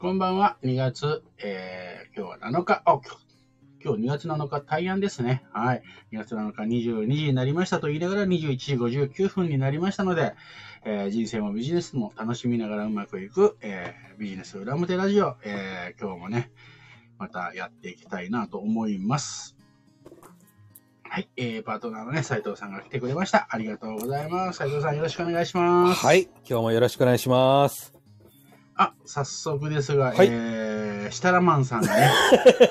こんばんは。2月、えー、今日は7日、あ、今日2月7日、大安ですね。はい。2月7日22時になりましたと言いながら21時59分になりましたので、えー、人生もビジネスも楽しみながらうまくいく、えー、ビジネス裏表ラジオ、えー、今日もね、またやっていきたいなと思います。はい、えー、パートナーのね、斉藤さんが来てくれました。ありがとうございます。斉藤さんよろしくお願いします。はい、今日もよろしくお願いします。あ、早速ですが、はい、えー、シタラマンさんがね、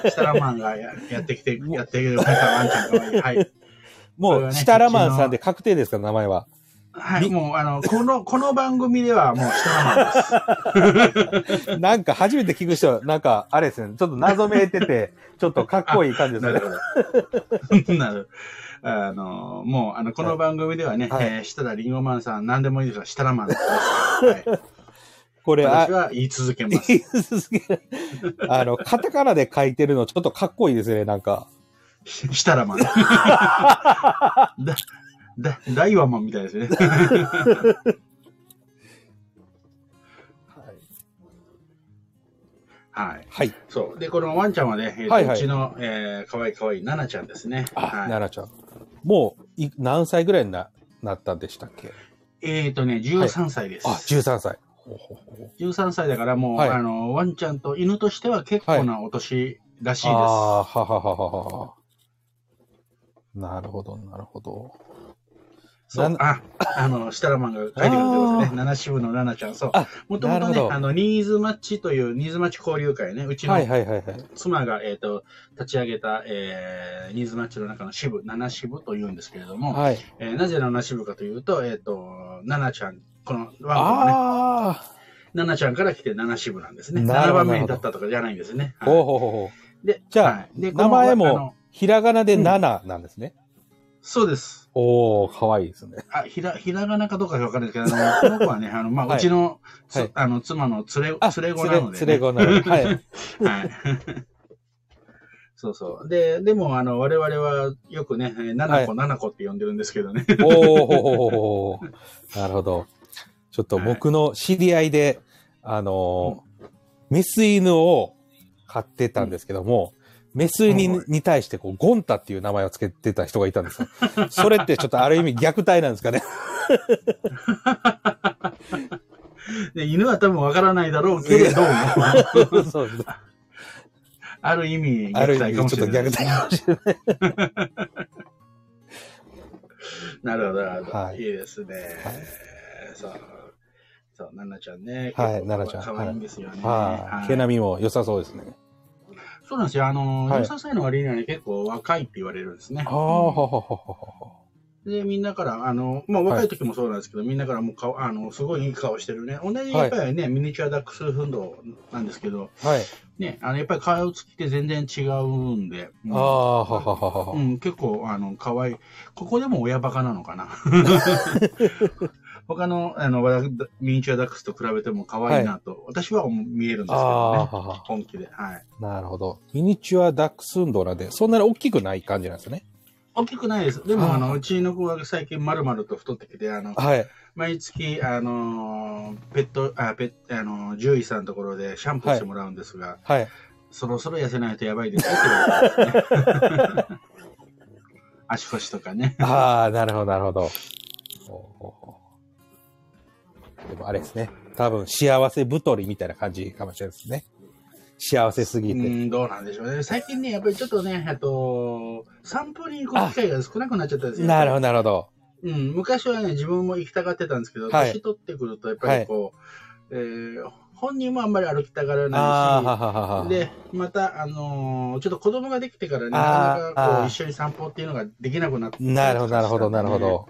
シタラマンがややってきて、やってくれた、ワンちゃんかわいい。はい。もう、ね、シタラマンさんで確定ですか、名前は？はい、もう、あの、この、この番組ではもうシタラマンです。なんか初めて聞く人、なんか、あれですね、ちょっと謎めいてて、ちょっとかっこいい感じですね。なる。あの、もう、あの、この番組ではね、はい、えー、設楽りんごマンさん、何でもいいですから、シタラマンです。はいこれ、私は言い続けます。言い続けあの、カタカナで書いてるのちょっとかっこいいですね、なんか。ししたらまん。だ、だ、大和マンみたいですね。はい。はい。そう。で、このワンちゃんはね、えーはいはい、うちの、えー、かわいいかわいいナナちゃんですね。あ、はい、ナナちゃん。もう、い何歳ぐらいにななったんでしたっけ？えっ、ー、とね、13歳です。はい、あ、13歳。13歳だからもう、はい、あの、ワンちゃんと犬としては結構なお年らしいです。はい、ああ、ははははは。なるほど、なるほど。そう、あ、あの、シタラマンが書いてくれてますね。七支部のナナちゃん。そう。もともとね、あの、ニーズマッチという、ニーズマッチ交流会ね、うちの妻が、えっ、と、立ち上げた、えー、ニーズマッチの中の支部、七支部というんですけれども、はい、えー、なぜ七支部かというと、えっ、と、ナナちゃんこのワンコがね、7ちゃんから来て7支部なんですね。7番目に立ったとかじゃないんですね。ほうほうほう。で、じゃあ、はい、で名前もひらがなで7なんですね。うん、そうです。おー、かわいいですね。あ、ひら、ひらがなかどうかわかんないですけど、あの この子はね、あの、まあ、うちの、はい、あの、妻の連れ、連れ子なので、ね。連れ子なので。はい。はい。そうそう。で、でも、あの、我々はよくね、7個、7個って呼んでるんですけどね。おー、なるほど。ちょっと僕の知り合いで、はい、あの、メス犬を飼ってたんですけども、メス犬に対してこう、ゴンタっていう名前を付けてた人がいたんですよ。それってちょっとある意味虐待なんですかね。で犬は多分わからないだろうけれども。そうです。ある意味。ある意味、ちょっと虐待かもしれない。なるほど、なるほど。はい、いいですね。はい、そう。そう、ナナちゃんね。はい、ナナちゃん。可愛いんですよね。はい。毛並みも良さそうですね。そうなんですよ。あの、良さそうの割にはね、結構若いって言われるんですね。ああ、はははは。で、みんなから、あの、まあ、若い時もそうなんですけど、みんなからもう顔、あの、すごいいい顔してるね。同じ、やっぱりね、ミニチュアダックスフンドなんですけど、はい。ね、あの、やっぱり顔つきって全然違うんで、ああ、はははは。うん、結構、あの、可愛い。ここでも親バカなのかな。他の、あの、ミニチュアダックスと比べても可愛いなと、はい、私は見えるんですけどね。本気で。はい。なるほど。ミニチュアダックス運動なんで、そんなに大きくない感じなんですね。大きくないです。でも、あの、うちの子は最近まるまると太ってきて、あの、はい。毎月、あの、ペット、あ、ペッ、あの、獣医さんのところでシャンプーしてもらうんですが、はい。はい、そろそろ痩せないとやばいですよって言われて。足腰とかね。ああ、なるほど、なるほど。でもあれですね。多分幸せ太りみたいな感じかもしれないですね。幸せすぎて。うん、どうなんでしょうね。最近ね、やっぱりちょっとね、えっと、散歩に行く機会が少なくなっちゃったんですよ。なるほど、なるほど。うん、昔はね、自分も行きたがってたんですけど、はい、年取ってくると、やっぱりこう、はい、えー、本人もあんまり歩きたがらないし、で、また、あのー、ちょっと子供ができてからね、なかなかこう一緒に散歩っていうのができなくなって、ね、なるほど、なるほど、なるほど。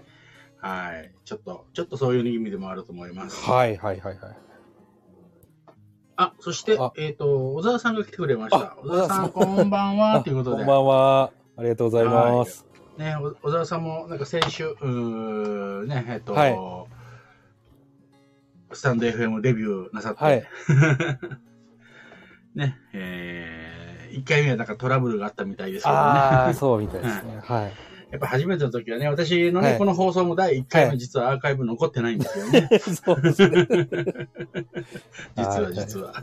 はい。ちょっと、ちょっとそういう意味でもあると思います。はいはいはいはい。あ、そして、えっ、ー、と、小沢さんが来てくれました。小沢さん、こんばんは、ということで。こんばんは。ありがとうございます。ね、小沢さんも、なんか先週、うね、えっ、ー、と、はい、スタンド FM デビューなさって、はい、ね、えー、1回目はなんかトラブルがあったみたいですけどね。ああ、そうみたいですね。はい。やっぱ初めての時はね、私のね、はい、この放送も第1回目実はアーカイブ残ってないんですよね。そうですね。実 は実は。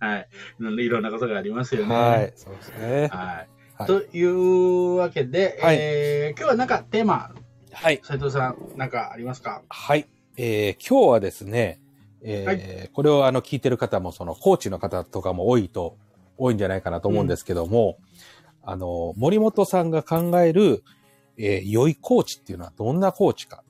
はい。いろんなことがありますよね。はい。そうですね。はい。というわけで、はい、えー、今日はなんかテーマ、はい。斉藤さん、なんかありますか？はい。えー、今日はですね、えー、はい、これをあの聞いてる方も、そのコーチの方とかも多いと、多いんじゃないかなと思うんですけども、うん、あの、森本さんが考える、えー、良いコーチっていうのはどんなコーチか、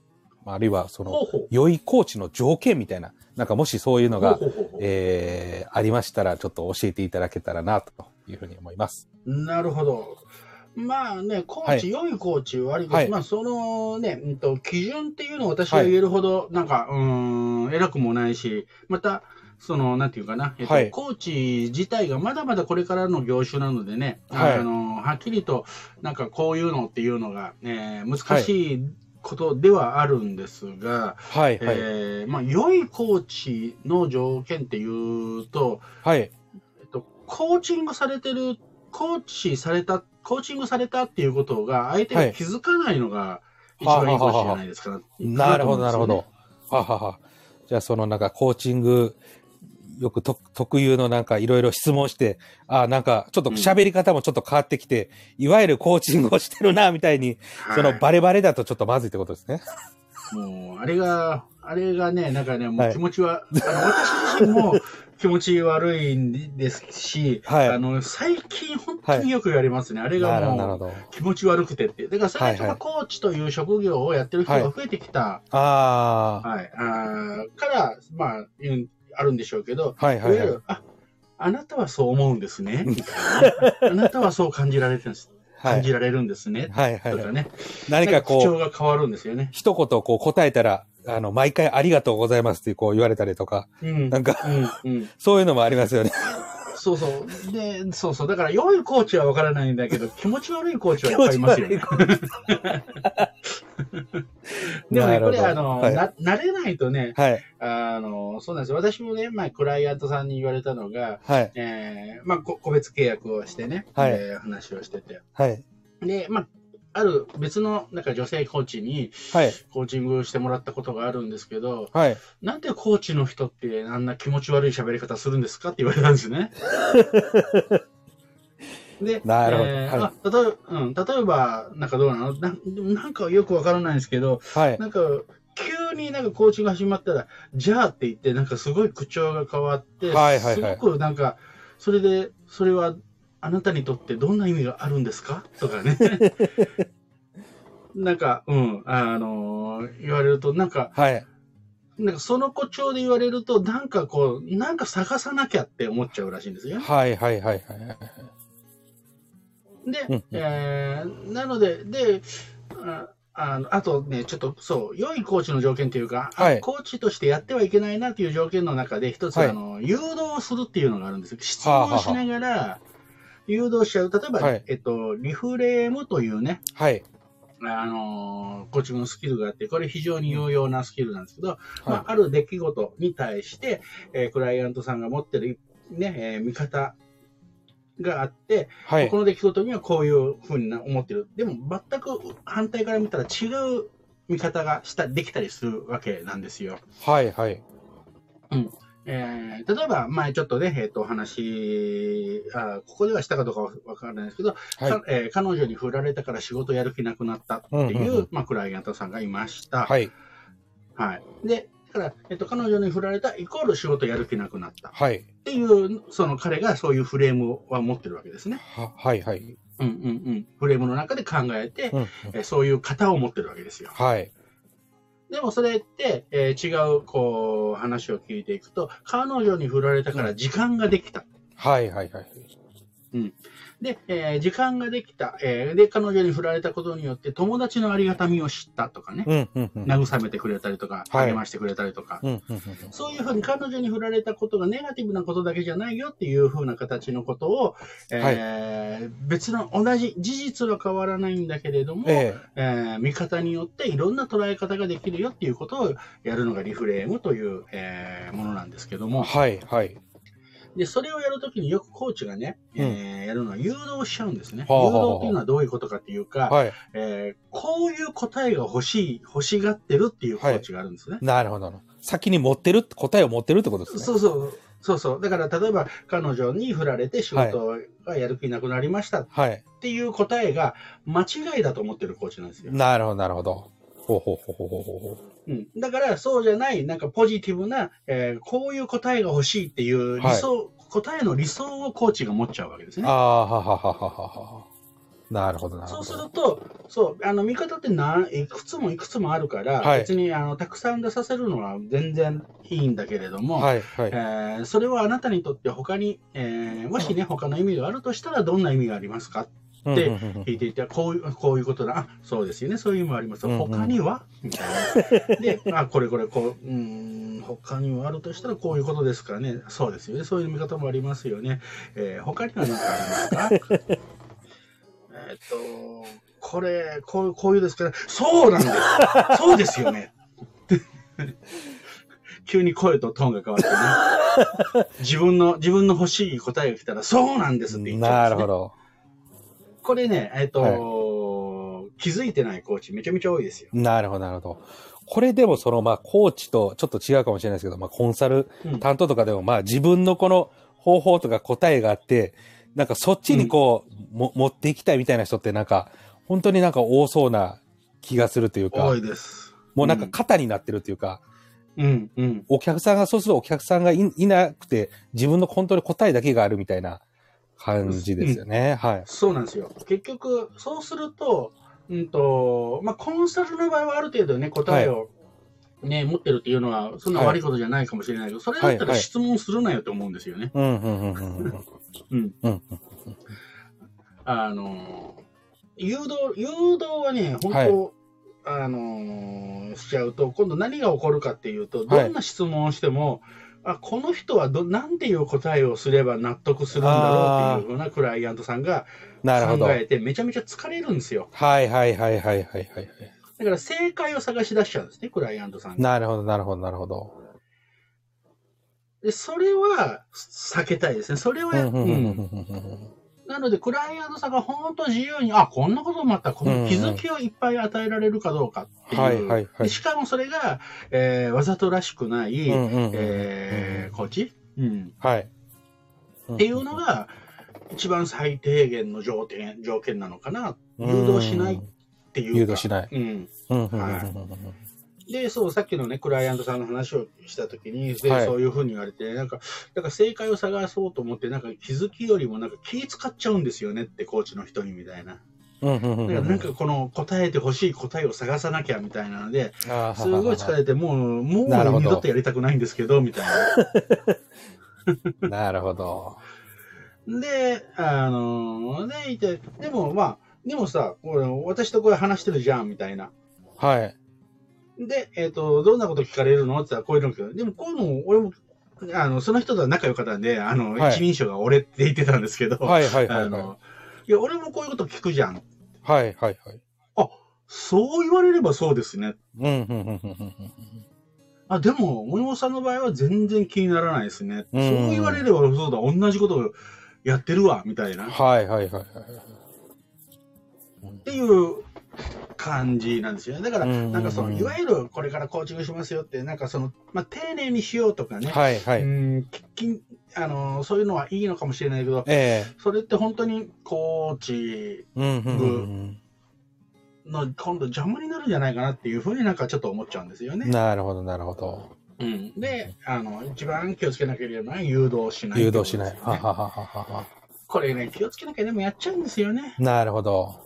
あるいはその、良いコーチの条件みたいな、なんかもしそういうのが、えー、ありましたら、ちょっと教えていただけたらな、というふうに思います。なるほど。まあね、コーチ、はい、良いコーチ、悪いコーチ、はい、まあそのね、うんと、基準っていうのを私が言えるほど、なんか、うん、偉くもないし、また、その、なんていうかな、えっと、はい、コーチ自体がまだまだこれからの業種なのでね、はい、あの、はっきりと、なんかこういうのっていうのが、えー、難しい、ことではあるんですが、はい、えー、まあ、良いコーチの条件っていうと、はい。えっと、コーチングされてる、コーチされた、コーチングされたっていうことが、相手が気づかないのが、一番いいコーチじゃないですか、はなるほど、なるほど。ははは。じゃあ、そのなんか、コーチングよくと特有のなんかいろいろ質問して、あなんかちょっと喋り方もちょっと変わってきて、うん、いわゆるコーチングをしてるな、みたいに、はい、そのバレバレだとちょっとまずいってことですね。もう、あれが、あれがね、なんかね、もう気持ちは、はい、あの私自身も気持ち悪いんですし、はい、あの、最近本当によく言われますね。あれがもう気持ち悪くてって。だから最初はコーチという職業をやってる人が増えてきた。ああ。はい。あから、まあ、あるんでしょうけど、はいはい、はい、あ、あなたはそう思うんですね。みたいな。あなたはそう感じられてるんです。感じられるんですね。はいはい、とかね。何かこう。口調が変わるんですよね。一言こう答えたら、あの、毎回ありがとうございますってこう言われたりとか。うん。なんか、うん、うん、そういうのもありますよね。そうそう。で、そうそう。だから、良いコーチはわからないんだけど、気持ち悪いコーチはやっぱりいますよね。でもね、これ、あの、はい、な、慣れないとね、はい。あの、そうなんですよ。私もね、まあ、クライアントさんに言われたのが、はい。えー、まあ、個別契約をしてね、はい。えー、話をしてて。はい。で、まあ、ある別のなんか女性コーチにコーチングしてもらったことがあるんですけど、はい、なんでコーチの人ってあんな気持ち悪い喋り方するんですかって言われたんですね。で、なるほど。えーはい、例えば、うん、例えば、なんかどうなの？ななんかよくわからないんですけど、はい、なんか、急になんかコーチング始まったら、じゃあって言って、なんかすごい口調が変わって、はいはいはい、すごくなんか、それで、それはあなたにとってどんな意味があるんですか？とかね。なんか、うん、あのー、言われると、なんか、はい。なんかその子調で言われると、なんかこう、なんか探さなきゃって思っちゃうらしいんですよ。はいはいはいはい。で、うん、えー、なので、で、ああのあとね、ちょっとそう、良いコーチの条件というか、はい、コーチとしてやってはいけないなという条件の中で、一つ、はい、あの、誘導するっていうのがあるんですよ。質問しながら、誘導しちゃう。例えば、はい、えっと、リフレームというね、はい。あのー、コーチングのスキルがあって、これ非常に有用なスキルなんですけど、はい、まあ、ある出来事に対して、えー、クライアントさんが持ってる、ね、えー、見方があって、はい、この出来事にはこういうふうに思ってる。でも、全く反対から見たら違う見方がした、できたりするわけなんですよ。はい、はい。うん。えー、例えば、前ちょっとね、えっ、ー、と、お話あ、ここではしたかどうかわからないですけど、はい、えー、彼女に振られたから仕事やる気なくなったっていう、うんうんうん、まあ、クライアントさんがいました。はい。はい。で、だから、えっ、ー、と、彼女に振られたイコール仕事やる気なくなった。はい。っていう、その彼がそういうフレームは持ってるわけですね。は、はいはい。うんうんうん。フレームの中で考えて、うんうん、えそういう型を持ってるわけですよ。はい。でもそれって、えー、違う、こう、話を聞いていくと、彼女に振られたから時間ができた。はいはいはい。うん。で、えー、時間ができた、えー、で、彼女に振られたことによって友達のありがたみを知ったとかね、うんうんうん、慰めてくれたりとか、励ましてくれたりとか、そういうふうに彼女に振られたことがネガティブなことだけじゃないよっていうふうな形のことを、えー、はい、別の同じ事実は変わらないんだけれども、えー、えー、見方によっていろんな捉え方ができるよっていうことをやるのがリフレームという、えー、ものなんですけども、はいはい。で、それをやるときによくコーチがね、うんえーやるのは誘導しちゃうんですね。はあはあはあ誘導っていうのはどういうことかっていうか、はい。えーこういう答えが欲しい、欲しがってるっていうコーチがあるんですね。なるほど。先に持ってるって、答えを持ってるってことですね。そうそう。そうそう。だから、例えば、彼女に振られて仕事がやる気なくなりましたっはい。ていう答えが間違いだと思ってるコーチなんですよ。なるほど、なるほど。ほうほうほうほうほうほうん、だから、そうじゃない、なんかポジティブな、えーこういう答えが欲しいっていう理想、答えの理想をコーチが持っちゃうわけですう。ねあ。あ、はははははは。なるほど、なるそうす。ると、そう、あの、見方って何、いくつもいくつもあるから、はい別に、あの、たくさん出させるのは全然いいんだけれども、はい、はい。えーそれはあなたにとって他に、えーもしね、他の意味があるとしたら、どんな意味がありますか？でうんうんうんうん聞いていて、こういう、こういうことだ。あ、そうですよね。そういう意味もあります。他には？みたいな。で、あ、これこれ、こう、うーん、他にはあるとしたらこういうことですかね。そうですよね。そういう見方もありますよね。えー他には何かありますか？えーっと、これ、こういう、こういうですから、そうなんです。そうですよね。急に声とトーンが変わってね。自分の、自分の欲しい答えが来たら、そうなんですって言っちゃうんです、ね。なるほど。これね、えっ、と、気づいてないコーチめちゃめちゃ多いですよ。なるほど、なるほど。これでもその、まあ、コーチとちょっと違うかもしれないですけど、まあ、コンサルうん担当とかでも、まあ、自分のこの方法とか答えがあって、なんかそっちにこう、も持っていきたいみたいな人ってなんか、本当になんか多そうな気がするというか多、いです。もうなんか型になってるというか、うん、うん。お客さんが、そうするとお客さんがいいなくて、自分の本当に答えだけがあるみたいな感じですよね。はい。そうなんですよ。結局、そうすると、うんと、まあ、コンサルの場合はある程度ね、答えを、ね、持ってるっていうのは、そんな悪いことじゃないかもしれないけど、それだったらはいはい質問するなよと思うんですよね。うん、うん、うん、うんうん。うん。うんあの、誘導、誘導はね、本当、はいあの、しちゃうと、今度何が起こるかっていうと、はいどんな質問をしても、あ、この人はど、なんていう答えをすれば納得するんだろうっていうふうなクライアントさんが考えて、めちゃめちゃ疲れるんですよ。はい、はい、はい、はい、はい。だから正解を探し出しちゃうんですね、クライアントさんが。なるほど、なるほど、なるほど。で、それは避けたいですね。それは、うん。なので、クライアントさんが本当自由に、あ、こんなこともあった、この気づきをいっぱい与えられるかどうかっていう。しかもそれが、えーわざとらしくない、うん、うん、うん。えーコーチ、うん、はい。っていうのが、一番最低限の条件条件なのかな。誘導しないっていうか。誘導しない。うん。はいうん。で、そう、さっきのね、クライアントさんの話をしたときに、ではいそういうふうに言われて、なんか、だから正解を探そうと思って、なんか気づきよりもなんか気使っちゃうんですよねって、コーチの人にみたいな。うん、うん、うん。だからなんかこの答えてほしい答えを探さなきゃみたいなので、あー、すごい疲れて、もう、もうなるほど二度とやりたくないんですけど、みたいな。なるほど。で、あので、いて、でもまあ、でもさ、これ私とこれ話してるじゃん、みたいな。はい。で、えっ、と、どんなこと聞かれるの？って言ったらこういうの聞くでもこういうの、俺も、あの、その人とは仲良かったんで、あの、はい一人称が俺って言ってたんですけど、はい、はい、はい。はい、あの、いや、俺もこういうこと聞くじゃん。はい、はい。そう言われればそうですね。うん、うん、うん、うんうん。あ、でも、森本さんの場合は全然気にならないですね。うんそう言われればそうだ、同じことをやってるわ、みたいな。っはい、はい、はい。ていう感じなんですよね。だから、うんなんかその、いわゆるこれからコーチングしますよって、なんかその、まあ、丁寧にしようとかね。はい、はうい。んききあのそういうのはいいのかもしれないけど、ええ。それって本当にコーチうん、うん、うんの今度邪魔になるんじゃないかなっていうふうになんかちょっと思っちゃうんですようん。ね。なるほど、なるほど。うん、であの、一番気をつけなければな誘導しない、誘導しない。はははははは。これね、気をつけなきゃでもやっちゃうんですよね。なるほど。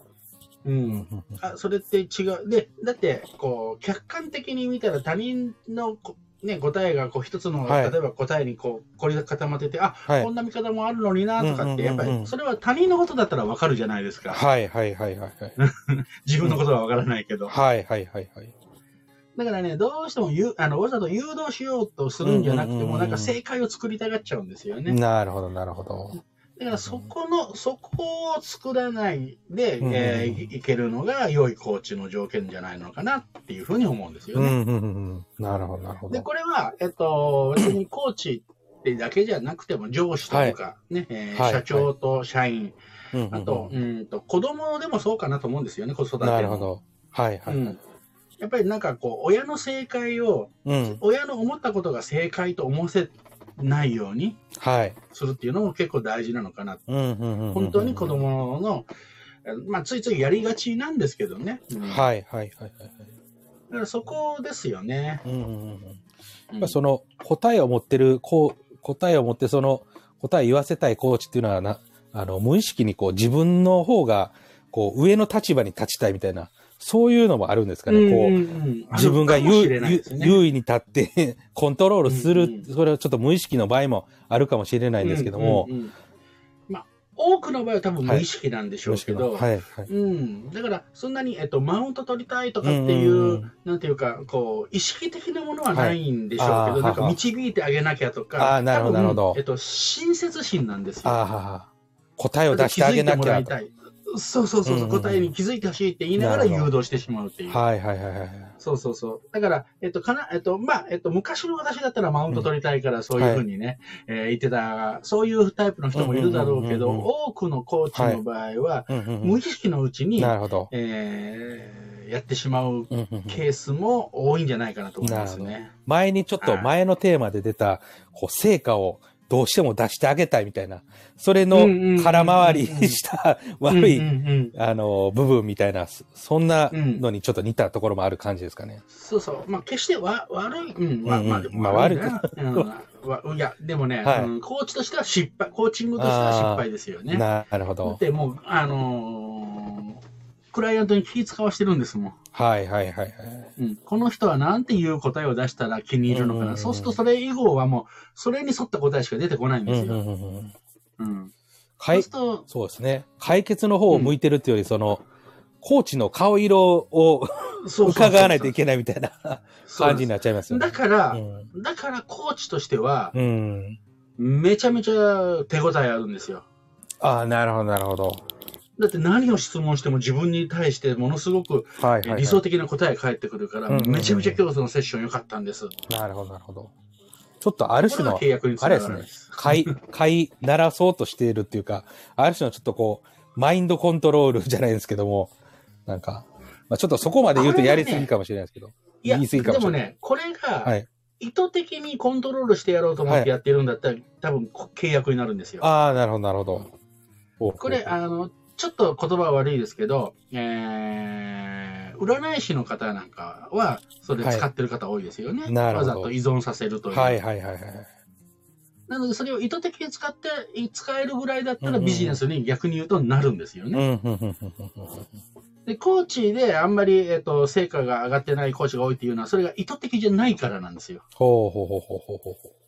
う。うんんあそれって違う。で、だって、こう、客観的に見たら他人のこ、ね、答えがこう一つの、はい例えば答えにこう凝り固まってて、あ、はいこんな見方もあるのになとかって、やっぱりそれは他人のことだったらわかるじゃないですか。はい、はい、はい、はい。自分のことはわからないけど。はい、はい、はい、はい。だからね、どうしてもゆあのわざと誘導しようとするんじゃなくても、なんか正解を作りたがっちゃうんですよね。なるほど、なるほど。だからそこの、そこを作らないで、うんえーいいけるのが良いコーチの条件じゃないのかなっていうふうに思うんですよね。うん、うん、うん。なるほど、なるほで、ど。これは、えっと、別にコーチってだけじゃなくても、上司とかね、えーはい社長と社員、うんうんうんあと、うんと、子供でもそうかなと思うんですよね、子育ても。なるほど。はいはい。うん。やっぱりなんかこう、親の正解を、うん。親の思ったことが正解と思わせないようにはい。するっていうのも結構大事なのかな。本当に子供の、えまあ、ついついやりがちなんですけどね。うんはいはいはいはい。だからそこですよね。うんその答えを持ってる、こう、答えを持ってその答え言わせたいコーチっていうのはな、あの、無意識にこう自分の方が、こう上の立場に立ちたいみたいな、そういうのもあるんですかね。こう、んん。ん自分が優位に立って コントロールする、うんうん。それはちょっと無意識の場合もあるかもしれないんですけども、うんうんうん。まあ、多くの場合は多分無意識なんでしょうけど、はいはい。うん、だから、そんなに、えっと、マウント取りたいとかっていう、うんうんうん。なんていうか、こう、意識的なものはないんでしょうけど、はいなんかはは導いてあげなきゃとか、あーなるほどなるほど。えっと、親切心なんですよ。ああ、答えを出してあげなきゃそうそうそうそう、うんうんうん答えに気づいてほしいって言いながら誘導してしまうっていう。はいはいはいはい。そうそうそう。だから、えっと、かな、えっと、まあ、えっと、昔の私だったらマウント取りたいからそういうふうにね、えー言ってた、そういうタイプの人もいるだろうけど、うんうんうんうん多くのコーチの場合は、うんうん無意識のうちに、なるほど。えーやってしまううんうんうんケースも多いんじゃないかなと思いますなね。前にちょっと前のテーマで出た、こう、成果をどうしても出してあげたいみたいな、それの空回りした悪い、あの、部分みたいな、そそんなのにちょっと似たところもある感じですかね。そうそう。まあ、決してわ悪い、うん、まあ、まあ、まあ悪いな。うんわいや、でもね、はいうんコーチとしては失敗、コーチングとしては失敗ですよね。ななるほど。てもう、あのークライアントに気使わしてるんですもん。はいはいはいはい。うん、この人はなんていう答えを出したら気に入るのかな。うんうんうんそうするとそれ以後はもう、それに沿った答えしか出てこないんですよ。うんうんうんうんそうすると、そうですね。解決の方を向いてるっていうより、その、コーチの顔色を伺わないといけないみたいな感じになっちゃいますよね。だから、うんだからコーチとしては、うん。めちゃめちゃ手応えあるんですよ。ああ、なるほど、なるほど。だって何を質問しても自分に対してものすごくはいはい、はい。理想的な答えが返ってくるから、めちゃめちゃ今日そのセッション良かったんです。なるほど、なるほど。ちょっとある種のあれですねながるんです。、飼い、飼いならそうとしているっていうか、ある種のちょっとこう、マインドコントロールじゃないですけども、なんか、まあ、ちょっとそこまで言うとやりすぎかもしれないですけど。いや、言い過ぎかもしれないでもね、これがはい。意図的にコントロールしてやろうと思ってやってるんだったら、多分こ契約になるんですよ。ああ、なるほど、なるほど。おこれ、あの、ちょっと言葉は悪いですけど、えー、占い師の方なんかは、それ使ってる方多いですよね。なるほどわざと依存させるという。はいはいはいはい。なので、それを意図的に使って、使えるぐらいだったらビジネスに逆に言うとなるんですようん、ね。で、コーチであんまり、えっ、と、成果が上がってないコーチが多いっていうのは、それが意図的じゃないからなんですよ。ほうほうほうほうほうほう。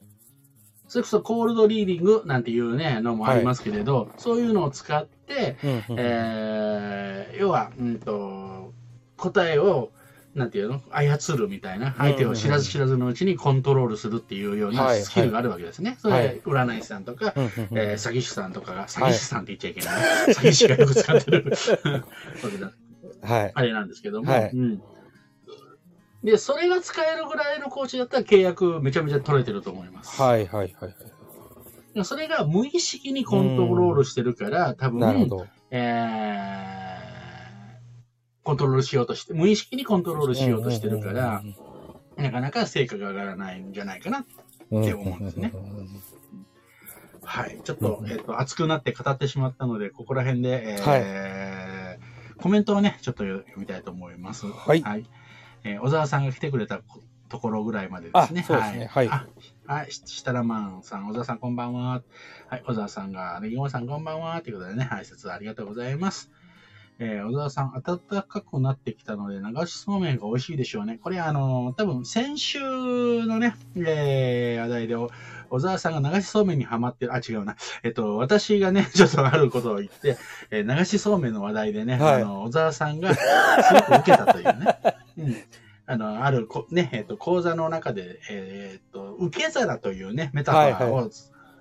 それこそコールドリーディングなんていうね、のもありますけれど、そういうのを使って、うんうんうん。えー、要は、うんと、答えを、なんていうの操るみたいな、相手を知らず知らずのうちにコントロールするっていうようなはいスキルがあるわけですね。そはい。れ、占い師さんとか、うんうんうん。えー詐欺師さんとかが、詐欺師さんって言っちゃいけない。詐欺師がよく使ってる。はい。あれなんですけども、はい。うん。で、それが使えるぐらいのコーチだったら契約めちゃめちゃ取れてると思います。はいはいはいそれが無意識にコントロールしてるから、多はい。分、なるほど。えー、コントロールしようとして、無意識にコントロールしようとしてるから、なかなか成果が上がらないんじゃないかな。うんって思うんですね。はい。ちょっと、うんえっ、と、熱くなって語ってしまったので、ここら辺で、えーコメントをね、ちょっと読みたいと思います。はいえー小沢さんが来てくれたところぐらいまでであすね。そうですねはいあはい、し設楽マンさん、小沢さんこんばんは。はい、小沢さんが、ねぎもさんこんばんは。ということでね、はい、説ありがとうございます。えー小沢さん、暖かくなってきたので、流しそうめんが美味しいでしょうね。これ、あの、多分先週のね、えー話題で、お小沢さんが流しそうめんにハマってる、あ、違うな。えっと、私がね、ちょっとあることを言って、えー流しそうめんの話題でね、はいあの、小沢さんがすごく受けたというね。うん。あの、あるこ、ね、えっと、講座の中で、えーっと、受け皿というね、メタファーを、はいは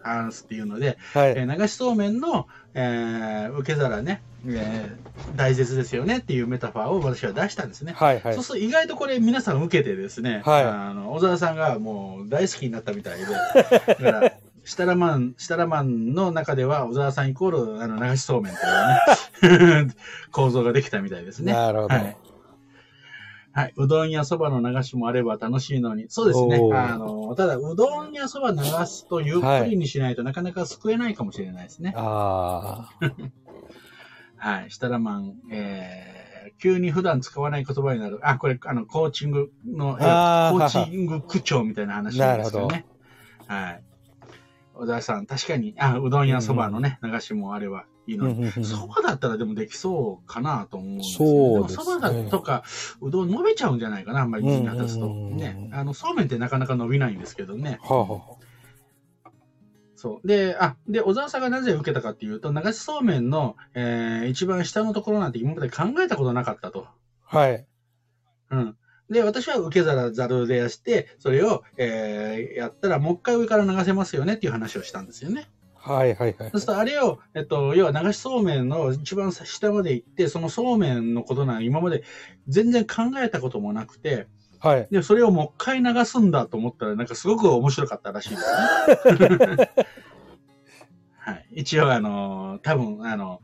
話すっていうので、はい、えー、流しそうめんの、えー、受け皿ね、えー、大切ですよねっていうメタファーを私は出したんですね。はいはい、そうすると意外とこれ皆さん受けてですね、はい、あの小沢さんがもう大好きになったみたいで、だからシタラマン、シタラマンの中では小沢さんイコールあの流しそうめんというね、構造ができたみたいですね。なるほど。はいはい。うどんやそばの流しもあれば楽しいのに。そうですね。あの、ただ、うどんやそば流すとゆっくりにしないとなかなか救えないかもしれないですね。ああ。はい。したらまん、えー、急に普段使わない言葉になる。あ、これ、あの、コーチングの、コーチング口調みたいな話なんですけどね。はい。小田さん、確かに、あ、うどんやそばのね、流しもあればいいのに、そばだったらでもできそうかなと思うんですけど、そば、だとか、うどん伸びちゃうんじゃないかな、あんまり水に渡すと。ね。あの、そうめんってなかなか伸びないんですけどね。はあはあ、そう。で、あ、で、小沢さんがなぜ受けたかっていうと、流しそうめんの、えー、一番下のところなんて今まで考えたことなかったと。はい。うん。で、私は受け皿ざるでやして、それを、えー、やったら、もう一回上から流せますよねっていう話をしたんですよね。はいはいはい。そうすると、あれを、えっと、要は流しそうめんの一番下まで行って、そのそうめんのことなん今まで全然考えたこともなくて、はい。で、それをもう一回流すんだと思ったら、なんかすごく面白かったらしいですね。はい。一応、あの、多分、あの、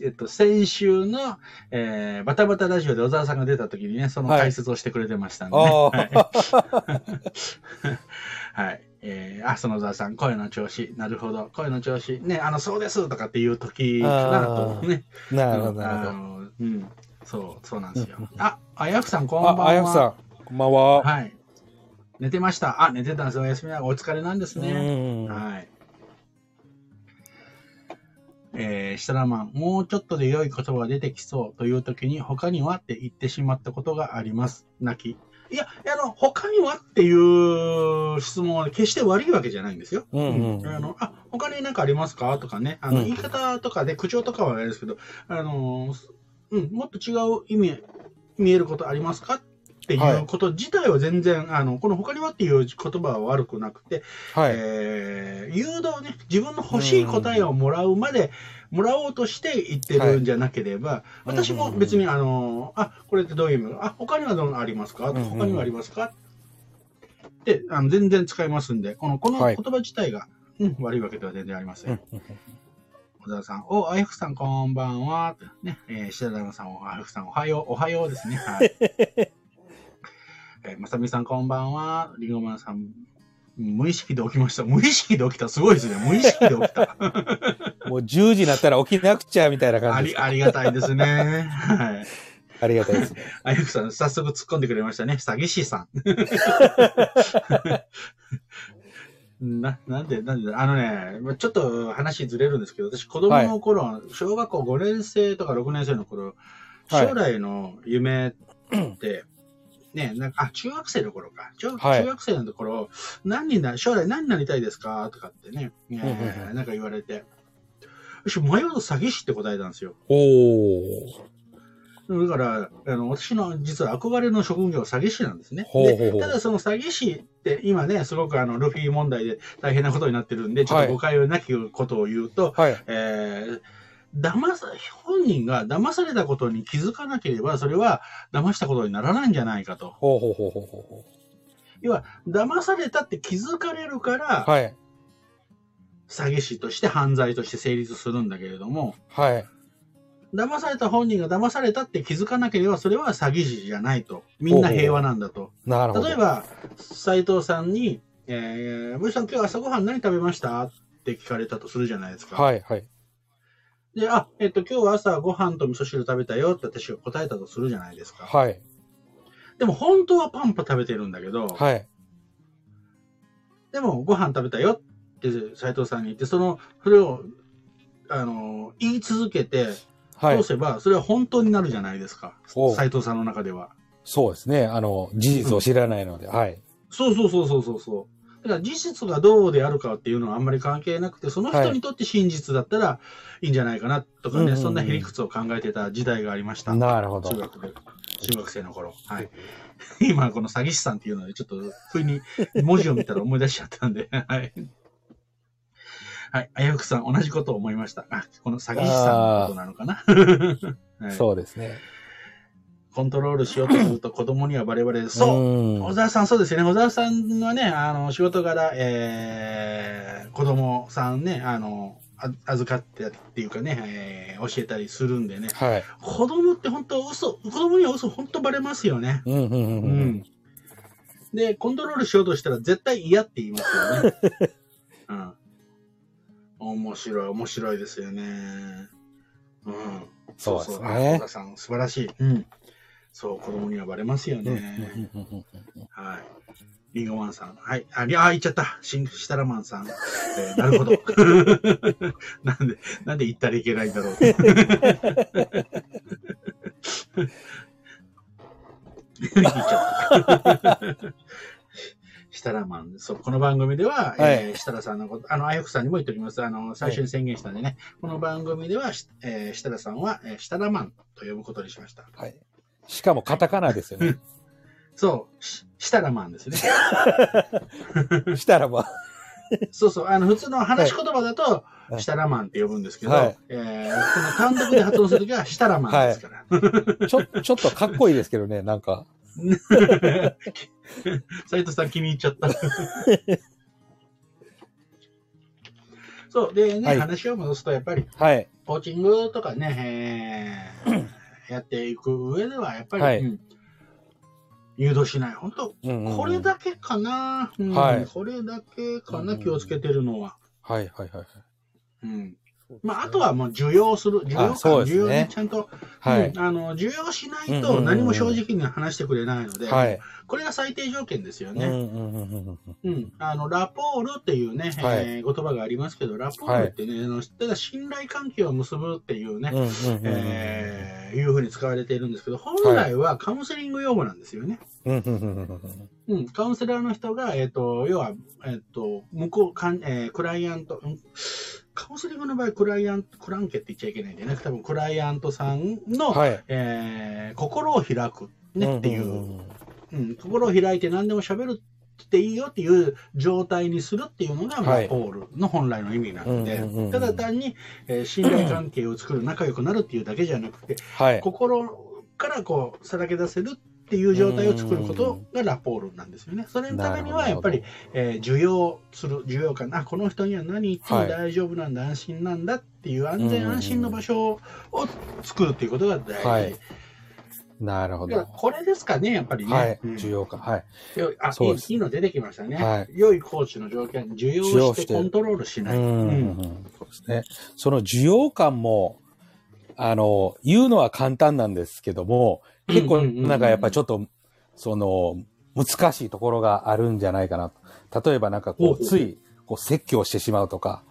えっと、先週の、えー、バタバタラジオで小沢さんが出た時にね、その解説をしてくれてましたんでね。はい。はいえー、あ、その沢さん、声の調子。なるほど。声の調子。ね、あの、そうですとかっていう時かなとね。なるほど、なるほど。うん。そう、そうなんですよ。あ、あやふさん、こんばんは。あやふさん、こんばんは。はい。寝てました。あ、寝てたんですよ。お休みはお疲れなんですね。はい。えー、シタラマン、もうちょっとで良い言葉が出てきそうという時に、他にはって言ってしまったことがあります。泣き。いや、あの、他にはっていう質問は決して悪いわけじゃないんですよ。うん、うん、あの、あ、他に何かありますか？とかね。あの、言い方とかで、口調とかはあれですけど、あの、うん、もっと違う意味、見えることありますか？っていうこと自体は全然、はい、あの、この他にはっていう言葉は悪くなくて、はい、えー、誘導ね、自分の欲しい答えをもらうまで、もらおうとして言ってるんじゃなければ、はい、私も別に、あの、あ、これってどういう意味？あ、他にはどうありますか？他にはありますか？って、あの全然使えますんで、この、この言葉自体が、はい、うん、悪いわけでは全然ありません。小沢さん、お、あやふさんこんばんは。ね、えー、白玉さん、あやふさんおはよう、おはようですね。はい。えー、まさみさんこんばんは。りんごまんさん、無意識で起きました。無意識で起きた。すごいですね。無意識で起きた。もう10時になったら起きなくちゃみたいな感じあり、ありがたいですね。はい。ありがたいですね。あゆくさん、早速突っ込んでくれましたね。詐欺師さん。な、なんで、なんで、あのね、ちょっと話ずれるんですけど、私子供の頃、はい、小学校5年生とか6年生の頃、将来の夢って、ね、なんか、あ、中学生の頃か。中,、中学生のところ、何にな、将来何になりたいですか？とかってね、えー、なんか言われて。私、迷うと詐欺師って答えたんですよ。おだから、あの、私の実は憧れの職業は詐欺師なんですね。ほうほうほうただその詐欺師って今ね、すごくあの、ルフィ問題で大変なことになってるんで、ちょっと誤解をなきことを言うと、はい、えー騙さ、本人が騙されたことに気づかなければ、それは騙したことにならないんじゃないかと。ほうほうほうほうほう。要は、騙されたって気づかれるから、はい。詐欺師として犯罪として成立するんだけれども、はい。騙された本人が騙されたって気づかなければ、それは詐欺師じゃないと。みんな平和なんだと。なるほど。例えば、斎藤さんに、えー、森さん今日朝ごはん何食べました？って聞かれたとするじゃないですか。はい、はい。で、あ、えっと、今日は朝ご飯と味噌汁食べたよって私が答えたとするじゃないですか。はい。でも本当はパンパ食べてるんだけど、はい。でもご飯食べたよって斉藤さんに言って、その、それを、あの、言い続けて、はい、どうせば、それは本当になるじゃないですか。斉藤さんの中では。そうですね。あの、事実を知らないので、うん、はい。そうそうそうそうそうそう。だから事実がどうであるかっていうのはあんまり関係なくて、その人にとって真実だったらいいんじゃなかなとかね、そんなへりくつを考えてた時代がありました。なるほど。中学で、中学生の頃。はい。今、この詐欺師さんっていうので、ちょっと、不意に文字を見たら思い出しちゃったんで、はい。はい。あやふくさん、同じことを思いました。あ、この詐欺師さんのことなのかな。はい、そうですね。コントロールしようとすると子供にはバレバレで、そう、小沢さんそうですよね。小沢さんはね、あの、仕事柄、えー、子供さんね、あの、あ預かってっていうかね、えー、教えたりするんでね。はい。子供って本当嘘、子供には嘘本当バレますよね。うんうんうん、うん、うん。で、コントロールしようとしたら絶対嫌って言いますよね。うん。面白い、面白いですよね。うん。そうですね。小田さん、素晴らしい。うん。そう、子供にはバレますよね。はい。リンゴマンさん。はい。あ、あ、言っちゃった。シンシタラマンさん。えー、なるほど。なんで、なんで言ったらいけないんだろう。言っちゃった。シタラマン。そう、この番組では、はい、えー、シタラさんのこと、あの、あやふさんにも言っておきます。あの、最初に宣言したんでね、はい、この番組では、えー、シタラさんは、えー、シタラマンと呼ぶことにしました。はい。しかもカタカナですよね。そう、し、したらマンですね。したらマン。そうそう、あの、普通の話し言葉だと、はい、したらマンって呼ぶんですけど、はい、えー、この単独で発音するときは、したらマンですから、はい。ちょ、ちょっとかっこいいですけどね、なんか。斉藤さん気に入っちゃった。そう、でね、はい、話を戻すと、やっぱり、はい、コーチングとかね、えーやっていく上では、やっぱり、はい、うん、誘導しない。本当、うんうん、これだけかな、うん、はい。これだけかな、気をつけてるのは。はいはいはい。うん。まあ、あとはもう受容する。受容か、ね、受容ね、ちゃんと、はい、うん、あの、受容しないと何も正直に話してくれないので、はい、これが最低条件ですよね。うん。あの、ラポールっていうね、はい、えー、言葉がありますけど、ラポールってね、はい、ただ信頼関係を結ぶっていうね、えいうふうに使われているんですけど、本来はカウンセリング用語なんですよね。うん、カウンセラーの人が、えっ、ー、と、要は、えっ、ー、と、向こう、かんえー、クライアント、うん？カウンセリングの場合、クライアント、クランケって言っちゃいけないんでね、多分クライアントさんの、はい、えー、心を開く、ね、っていう、うん、心を開いて何でも喋るっていいよっていう状態にするっていうのが、はい、ポールの本来の意味なので、ただ単に、えー、信頼関係を作る、仲良くなるっていうだけじゃなくて、はい、心からこう、さらけ出せるっていう状態を作ることがラポールなんですよね。それのためにはやっぱり、えー、受容する、受容感、あ、この人には何言っても大丈夫なんだ、はい、安心なんだっていう安全安心の場所を作るっていうことが大事。はいなるほど。これですかね、やっぱりね。はい。重要か。はい。あ、そういいの出てきましたね。はい。良いコーチの条件、受容してコントロールしない。うん。そうですね。その受容感も、あの、言うのは簡単なんですけども、結構なんかやっぱちょっと、その、難しいところがあるんじゃないかなと。例えばなんかこう、つい、こう、説教してしまうとか、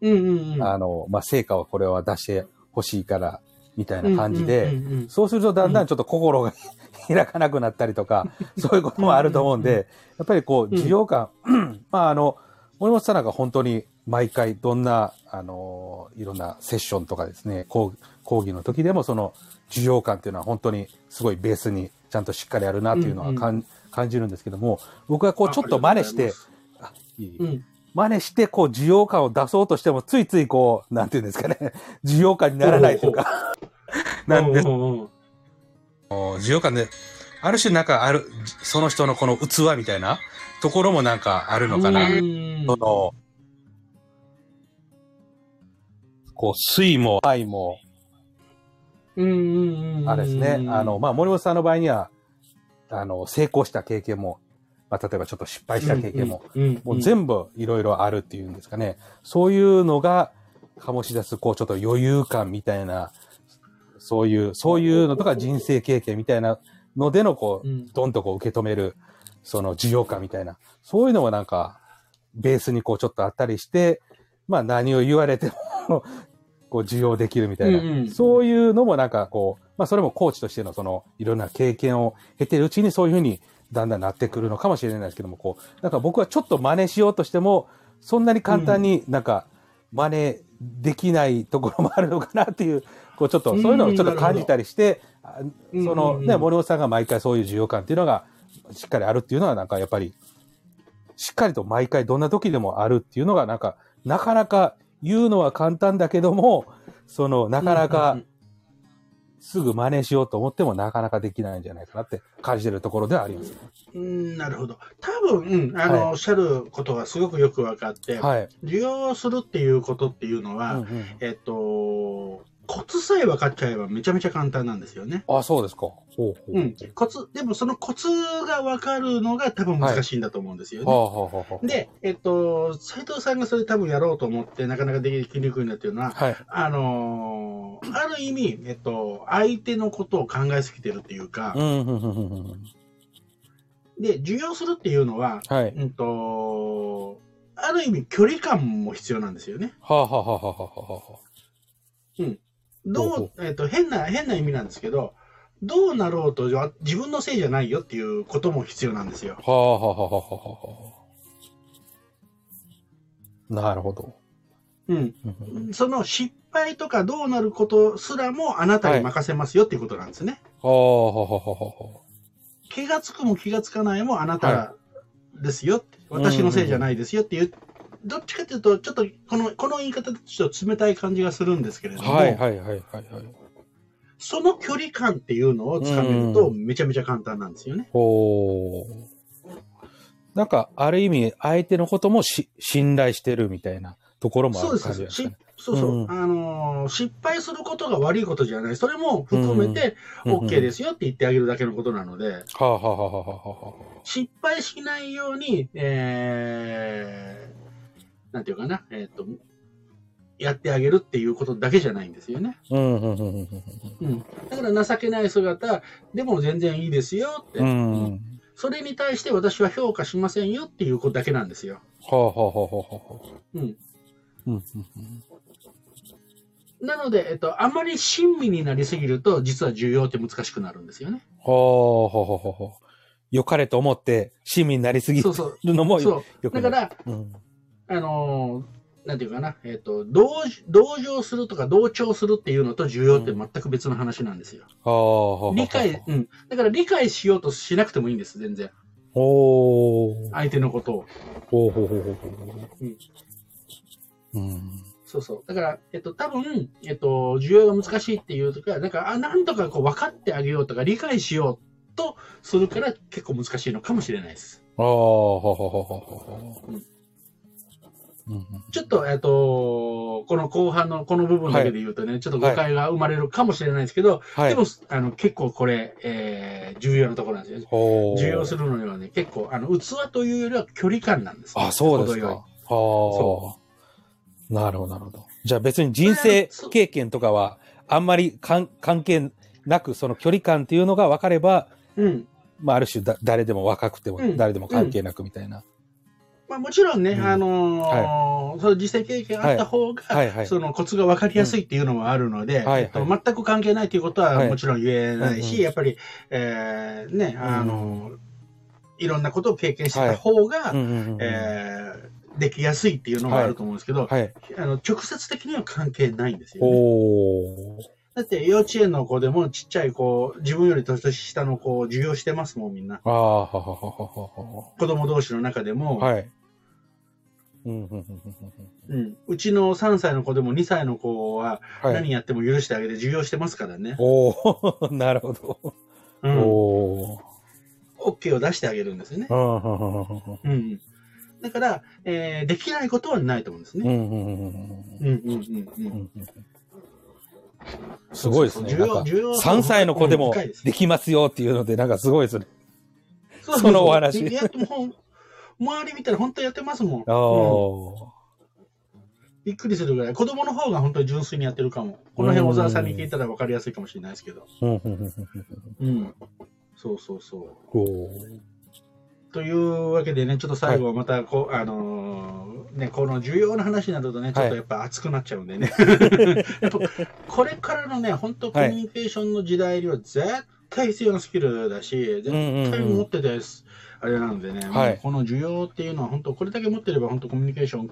うんうんうん、あの、まあ、成果はこれは出してほしいから、みたいな感じで、そうするとだんだんちょっと心が 開かなくなったりとか、そういうこともあると思うんで、やっぱりこう、需要感、まあ、あの、森本さんなんか本当に毎回どんな、あの、いろんなセッションとかですね、講義の時でもその需要感っていうのは本当にすごいベースにちゃんとしっかりあるなっていうのはかん、うんうん、感じるんですけども、僕はこうちょっと真似して、あいい、うん、真似してこう需要感を出そうとしてもついついこう、なんていうんですかね、需要感にならないというか、なんで、需要感で、ある種なんかある、その人のこの器みたいなところもなんかあるのかな。その、こう、水も愛も、うんうんうん。あれですね。あの、まあ、森本さんの場合には、あの、成功した経験も、まあ、例えばちょっと失敗した経験も、もう全部いろいろあるっていうんですかね。そういうのが醸し出す、こう、ちょっと余裕感みたいな、そういう、そういうのとか人生経験みたいなのでの、こう、どんとこう受け止める、その需要感みたいな、そういうのもなんか、ベースにこうちょっとあったりして、まあ何を言われてもこう、受容できるみたいな、うんうん、そういうのもなんかこう、まあそれもコーチとしてのその、いろんな経験を経てるうちにそういうふうにだんだんなってくるのかもしれないですけども、こう、なんか僕はちょっと真似しようとしても、そんなに簡単になんか、真似できないところもあるのかなっていう、こうちょっとそういうのをちょっと感じたりして、そのね、森本さんが毎回そういう需要感っていうのがしっかりあるっていうのはなんかやっぱり、しっかりと毎回どんな時でもあるっていうのがなんかなかなか言うのは簡単だけども、その、なかなかすぐ真似しようと思ってもなかなかできないんじゃないかなって感じてるところではあります。うん、なるほど。多分、うん、あの、はい、おっしゃることがすごくよく分かって、はい、需要するっていうことっていうのは、うんうん、えっと、コツさえ分かっちゃえばめちゃめちゃ簡単なんですよね。あ、そうですか。ほうほううん。コツ、でもそのコツが分かるのが多分難しいんだと思うんですよね。はい、はあはあ、で、えっと、斎藤さんがそれ多分やろうと思ってなかなかできにくいなっていうのは、はい、あのー、ある意味、えっと、相手のことを考えすぎてるっていうか、で、授業するっていうのは、はい、うんと、ある意味距離感も必要なんですよね。はあ、はあはははうん。どう、えっ、ー、と、変な、変な意味なんですけど、どうなろうと自分のせいじゃないよっていうことも必要なんですよ。はあ、はあはあはあ、なるほど。うん。その失敗とかどうなることすらもあなたに任せますよっていうことなんですね。はあ、はあ、はあ、はあ。気がつくも気がつかないもあなたですよ。はい、私のせいじゃないですよっていうどっちかというと、ちょっとこの、この言い方でちょっと冷たい感じがするんですけれども、はいはいはいはい、はい。その距離感っていうのをつかめると、めちゃめちゃ簡単なんですよね。ほなんか、ある意味、相手のこともし信頼してるみたいなところもある感じです。ね。そうそう、うん、あのー、失敗することが悪いことじゃない。それも含めて、OK ですよって言ってあげるだけのことなので、失敗しないように、えー、なんていうかな、えっ、ー、と、やってあげるっていうことだけじゃないんですよね。うん。だから情けない姿でも全然いいですよって。うん、それに対して私は評価しませんよっていうことだけなんですよ。はあはあはあはあ。うん。うんなので、えっと、あまり親身になりすぎると、実は重要って難しくなるんですよね。はあ、はあ、はあ、はあ。良かれと思って、親身になりすぎるのもよくそうだから、うん、あのー、なんていうかな、えっ、ー、と、同、同情するとか同調するっていうのと重要って全く別の話なんですよ。うん、理解、うん。だから理解しようとしなくてもいいんです、全然。お相手のことを。ほうほうほうほうん。うんそうそう。だから、えっと、多分、えっと、需要が難しいっていうとか、なんか、あ、なんとかこう分かってあげようとか、理解しようとするから結構難しいのかもしれないです。ああ、ほほほほほ。うんちょっと、えっと、この後半のこの部分だけで言うとね、はい、ちょっと誤解が生まれるかもしれないですけど、はい、でも、あの、結構これ、えー、重要なところなんですよ。重要するのにはね、結構、あの、器というよりは距離感なんです、ね。あ、そうですか。はあ。なるほど、なるほど。じゃあ別に人生経験とかは、あんまり関係なく、その距離感っていうのが分かれば、うん。まあ、ある種だ、誰でも若くても、誰でも関係なくみたいな。うんまあ、もちろんね、うん、あのその実際経験あった方が、そのコツが分かりやすいっていうのもあるので、うん。えっと、全く関係ないということはもちろん言えないし、やっぱり、えー、ね、あのー、いろんなことを経験してた方が、えー、できやすいっていうのがあると思うんですけど、あの直接的には関係ないんですよ、ね。だって幼稚園の子でもちっちゃい子、自分より年下の子を授業してますもん、みんな。ああ、はははは。子供同士の中でも、はい。うん、うちの3歳の子でも2歳の子は何やっても許してあげて授業してますからね。はい、おおなるほど。うん、お OK を出してあげるん。ですよね。だから、えー、できないことはないと思うん。ですね。すごいですね。3歳の子でもできますよっていうので、なん。かすごいですね。そのお話。周り見たら本当やってますもん。うん、びっくりするぐらい。子供の方が本当に純粋にやってるかも。この辺小沢さんに聞いたら分かりやすいかもしれないですけど。うん。そうそうそう。というわけでね、ちょっと最後またこう、はい、あのー、ね、この重要な話になるとね、ちょっとやっぱ熱くなっちゃうんでね。やっぱこれからのね、本当コミュニケーションの時代には絶対必要なスキルだし、絶対持ってて、あれなんでね、はい、この需要っていうのは本当、これだけ持ってれば本当コミュニケーション、い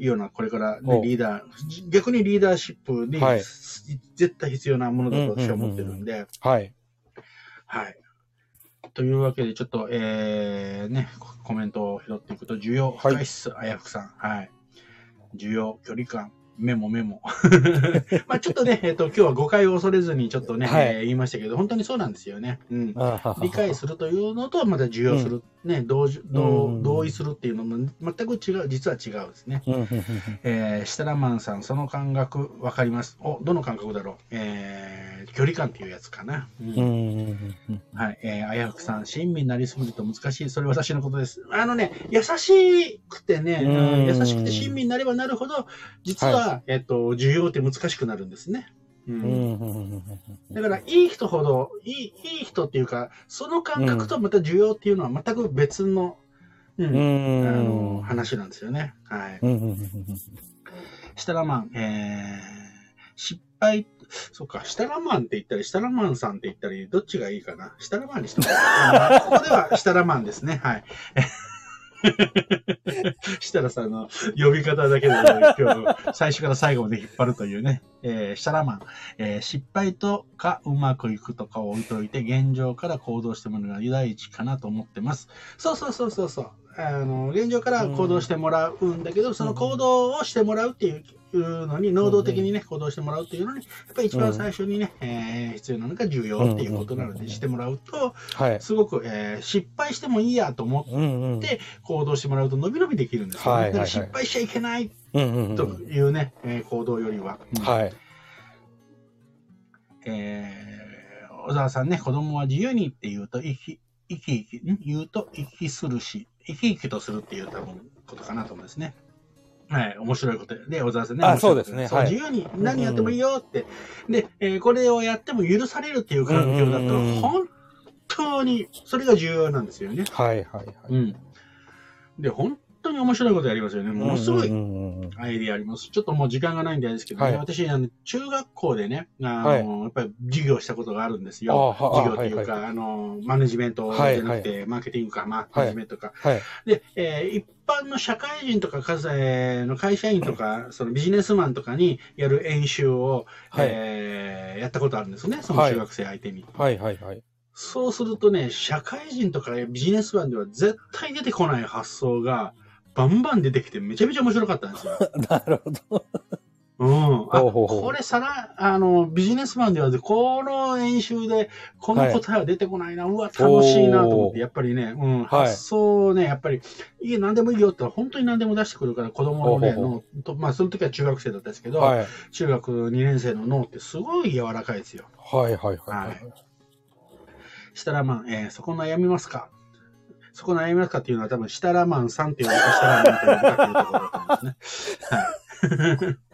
うような、これからね、リーダー、逆にリーダーシップに、はい、絶対必要なものだと私は思ってるんで、はい。はい。というわけで、ちょっと、えー、ね、コメントを拾っていくと、需要深いっす、あやふくさん。はい。需要、距離感、メモメモ。まあちょっとね、えっ、と、今日は誤解を恐れずにちょっとね、はいえー言いましたけど、本当にそうなんですよね。うん。理解するというのと、また受容する、ね、同じ同うん同意するっていうのも全く違う、実は違うですね。うんうんうんえー、シタラマンさん、その感覚わかります。お、どの感覚だろう。えー、距離感っていうやつかな。うんうんうんうんうんはい。えー、あやふくさん、親身になりすぎると難しい。それ私のことです。あのね、優しくてね、うんうん優しくて親身になればなるほど、実は、えっと、需要って難しくなるんですね。うんだから、いい人ほど、いい、いい人っていうか、その感覚とまた需要っていうのは全く別の、うん、うんあの、話なんですよね。はい。うんうんうんうんシタラマン、えー、失敗、そっか、シタラマンって言ったり、シタラマンさんって言ったり、どっちがいいかな？シタラマンにしてもらう ここではシタラマンですね。はい。したらさんの呼び方だけで、今日、最初から最後まで引っ張るというね。えー、シタラマン、えー失敗とかうまくいくとかを置いといて、現状から行動してもらうのが第一かなと思ってます。そうそうそうそうそう。あの、現状から行動してもらうんだけど、その行動をしてもらうっていうのに、能動的にね、行動してもらうっていうのに、やっぱり一番最初にね、えー必要なのが重要っていうことなので、してもらうと、はい。すごく、えー失敗してもいいやと思って行動してもらうと伸び伸びできるんですよ、ね。だから失敗しちゃいけないうんうんうんというね、えー行動よりは。うんはい。えー小沢さんね、子供は自由にって言うと、生き、生き生き、ん？言うと生きするし、生き生きとするっていう多分ことかなと思うんですね。はい、面白いことで、小沢さんね。あそう、そうですねはい自由に何やってもいいよって。で、えーこれをやっても許されるっていう環境だと、うんうんうん本当に、それが重要なんですよね。はいはいはい。うん。で、本当に面白いことやりますよね。ものすごいアイディアあります。ちょっともう時間がないんであれですけどね、はい私、あの中学校でね、あの、はいやっぱり授業したことがあるんですあよ。は授業っていうか、はいあの、マネジメントじゃなくて、マーケティングか、マネジメントか。はい。で、えー一般の社会人とか、の会社員とか、そのビジネスマンとかにやる演習を、はいえーやったことあるんですね、その中学生相手に。はいはいはい。そうするとね、社会人とかビジネスマンでは絶対出てこない発想が、バンバン出てきてめちゃめちゃ面白かったんですよ。なるほど。うん。あ、これさら、あの、ビジネスマンでは、この演習で、この答えは出てこないな、うわ、楽しいなと思って、やっぱりね、うん、はい発想をね、やっぱり、いい、何でもいいよって、本当に何でも出してくるから、子供のね、脳と、まあ、その時は中学生だったんですけど、はい。中学2年生の脳ってすごい柔らかいですよ。はいはいははいい。したらまん、えーそこ悩みますかそこ悩みますかっていうのは多分、シタラマンさんっていうのは、シタラマンというのかっていうところだと思うんですね。はい。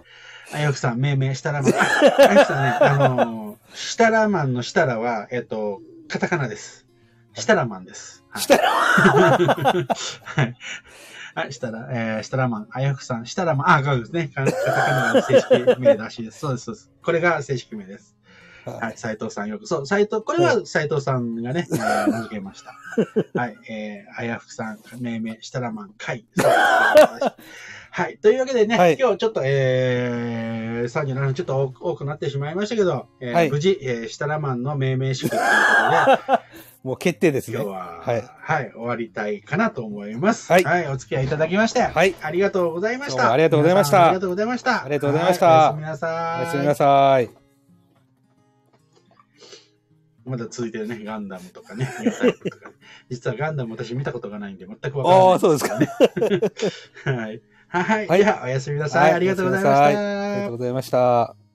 あやふさん、命名、シタラマン。ああやふさんね、あのー シタラマンのシタラは、えっ、と、カタカナです。シタラマンです。はい、シタラはい。はい、シタラ、えー、シタラマン、あやふさん、シタラマン、あ、そうですね。カカタカナの正式名らしいです。そうです、そうです。これが正式名です。はい、斉藤さんよく。そう、斉藤、これは斉藤さんがね、えー名付けました。はい、えー、あやふくさん、命名、したらまん、かい。はい。というわけでね、はい今日ちょっと、えー、37分ちょっと多多くなってしまいましたけど、えーはい無事、えー、シタラマンの命名式ということで、もう決定ですね。今日は、はいはい、終わりたいかなと思います。はいお付き合いいただきまして、はい。ありがとうございました。ありがとうございましたありがとうございました。ありがとうございましたはいおやすみなさい。おやすみなさい。まだ続いてるね、ガンダムとかね、ニュータイプとかね。実はガンダム私見たことがないんで全くわからない、ああ、そうですか。ね。はい。はい。はいでは、おやすみなさい。ありがとうございました。ありがとうございました。